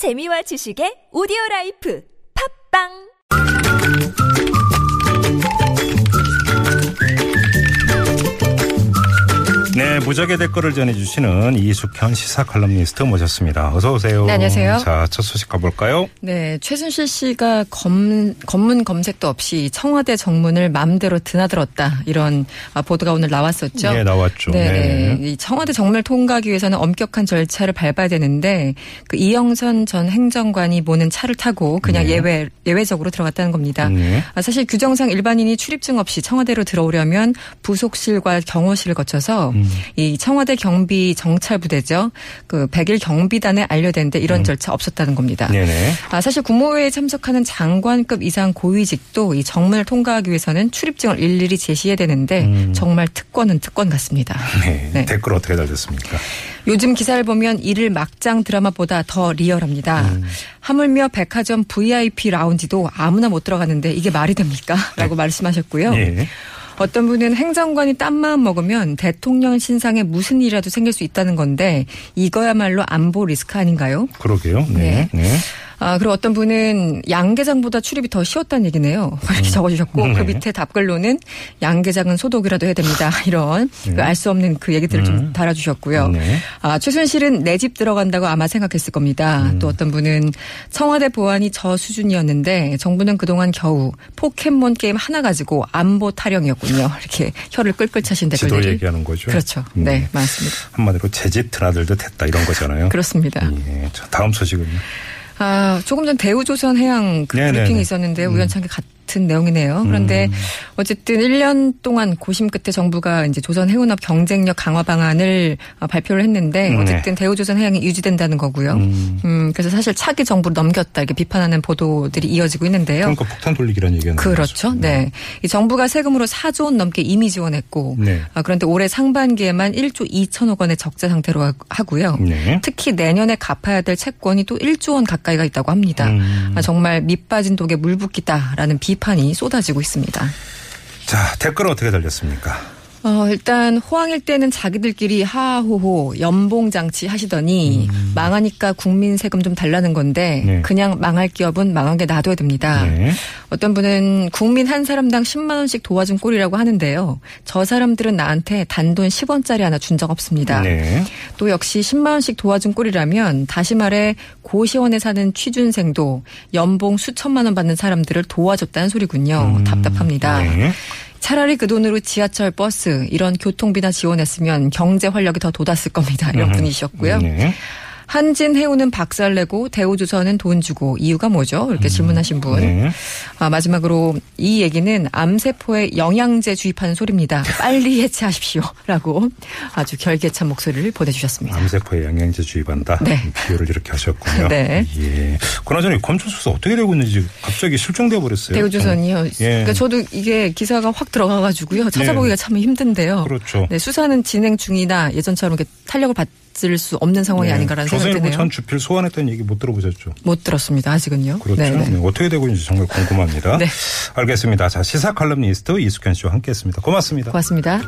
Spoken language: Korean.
재미와 지식의 오디오 라이프. 팟빵 네, 무적의 댓글을 전해주시는 이숙현 시사 칼럼니스트 모셨습니다. 어서 오세요. 네, 안녕하세요. 자, 첫 소식 가볼까요? 네, 최순실 씨가 검, 검문 검색도 없이 청와대 정문을 마음대로 드나들었다 이런 아, 보도가 오늘 나왔었죠. 네, 나왔죠. 네, 네. 이 청와대 정문을 통과하기 위해서는 엄격한 절차를 밟아야 되는데 그 이영선 전 행정관이 모는 차를 타고 그냥 네. 예외 예외적으로 들어갔다는 겁니다. 네. 아, 사실 규정상 일반인이 출입증 없이 청와대로 들어오려면 부속실과 경호실을 거쳐서 음. 이 청와대 경비 정찰 부대죠. 그 100일 경비단에 알려대는데 이런 절차 없었다는 겁니다. 음. 네네. 아, 사실 국무회의에 참석하는 장관급 이상 고위직도 이 정문을 통과하기 위해서는 출입증을 일일이 제시해야 되는데 음. 정말 특권은 특권 같습니다. 네. 네. 댓글 어떻게 달렸습니까? 요즘 기사를 보면 이를 막장 드라마보다 더 리얼합니다. 음. 하물며 백화점 VIP 라운지도 아무나 못 들어가는데 이게 말이 됩니까? 라고 말씀하셨고요. 예. 어떤 분은 행정관이 딴 마음 먹으면 대통령 신상에 무슨 일이라도 생길 수 있다는 건데 이거야말로 안보 리스크 아닌가요? 그러게요. 네. 네. 아, 그리고 어떤 분은 양계장보다 출입이 더 쉬웠다는 얘기네요. 이렇게 적어주셨고 네. 그 밑에 답글로는 양계장은 소독이라도 해야 됩니다. 이런 알수 없는 그 얘기들을 좀 달아주셨고요. 네. 아, 최순실은 내 집 들어간다고 아마 생각했을 겁니다. 음. 또 어떤 분은 청와대 보안이 저 수준이었는데 정부는 그동안 겨우 포켓몬 게임 하나 가지고 안보 타령이었군요. 이렇게 혀를 끌끌 차신 지도 댓글들이. 얘기하는 거죠. 그렇죠. 네, 맞습니다. 한마디로 제 집 드나들듯 했다 이런 거잖아요. 그렇습니다. 예. 자, 다음 소식은요. 아, 조금 전 대우조선 해양 그 네네네. 브리핑이 있었는데 우연찮게 같은 내용이네요. 그런데 음. 어쨌든 1년 동안 고심 끝에 정부가 이제 조선 해운업 경쟁력 강화 방안을 어, 발표를 했는데 네. 어쨌든 대우조선 해양이 유지된다는 거고요. 음. 음, 그래서 사실 차기 정부를 넘겼다 이렇게 비판하는 보도들이 이어지고 있는데요. 그러니까 폭탄 돌리기라는 얘기는 그렇죠. 네. 이 정부가 세금으로 4조 원 넘게 이미 지원했고 네. 아, 그런데 올해 상반기에만 1조 2천억 원의 적자 상태로 하- 하고요. 네. 특히 내년에 갚아야 될 채권이 또 1조 원 가까이가 있다고 합니다. 음. 아, 정말 밑 빠진 독에 물 붓기다라는 비판 이 쏟아지고 있습니다. 자, 댓글 어떻게 달렸습니까? 어, 일단 호황일 때는 자기들끼리 하하호호 연봉 장치 하시더니 망하니까 국민 세금 좀 달라는 건데 음. 네. 그냥 망할 기업은 망하게 놔둬야 됩니다. 네. 어떤 분은 국민 한 사람당 10만 원씩 도와준 꼴이라고 하는데요. 저 사람들은 나한테 단돈 10원짜리 하나 준 적 없습니다. 네. 또 역시 10만 원씩 도와준 꼴이라면 다시 말해 고시원에 사는 취준생도 연봉 수천만 원 받는 사람들을 도와줬다는 소리군요. 음, 답답합니다. 네. 차라리 그 돈으로 지하철, 버스 이런 교통비나 지원했으면 경제 활력이 더 돋았을 겁니다. 이런 음. 분이셨고요. 네. 한진 해운은 박살내고 대우조선은 돈 주고 이유가 뭐죠? 이렇게 질문하신 분. 네. 아, 마지막으로 이 얘기는 암세포에 영양제 주입하는 소리입니다. 빨리 해체하십시오.라고 아주 결계찬 목소리를 보내주셨습니다. 암세포에 영양제 주입한다. 네. 비유를 이렇게 하셨군요. 네. 예. 그나저나 이 검찰 수사 어떻게 되고 있는지 갑자기 실종돼 버렸어요. 대우조선이요. 예. 그러니까 저도 이게 기사가 확 들어가가지고요. 찾아보기가 참 힘든데요. 그렇죠. 네, 수사는 진행 중이나 예전처럼 이렇게 탄력을 받 을 수 없는 상황이 네. 아닌가라는 생각이 드네요. 전 주필 소환했다는 얘기 못 들어보셨죠? 못 들었습니다. 아직은요. 그렇죠. 네, 네. 네, 어떻게 되고 있는지 정말 궁금합니다. 네. 알겠습니다. 자, 시사 칼럼니스트 이숙현 씨와 함께했습니다. 고맙습니다. 고맙습니다.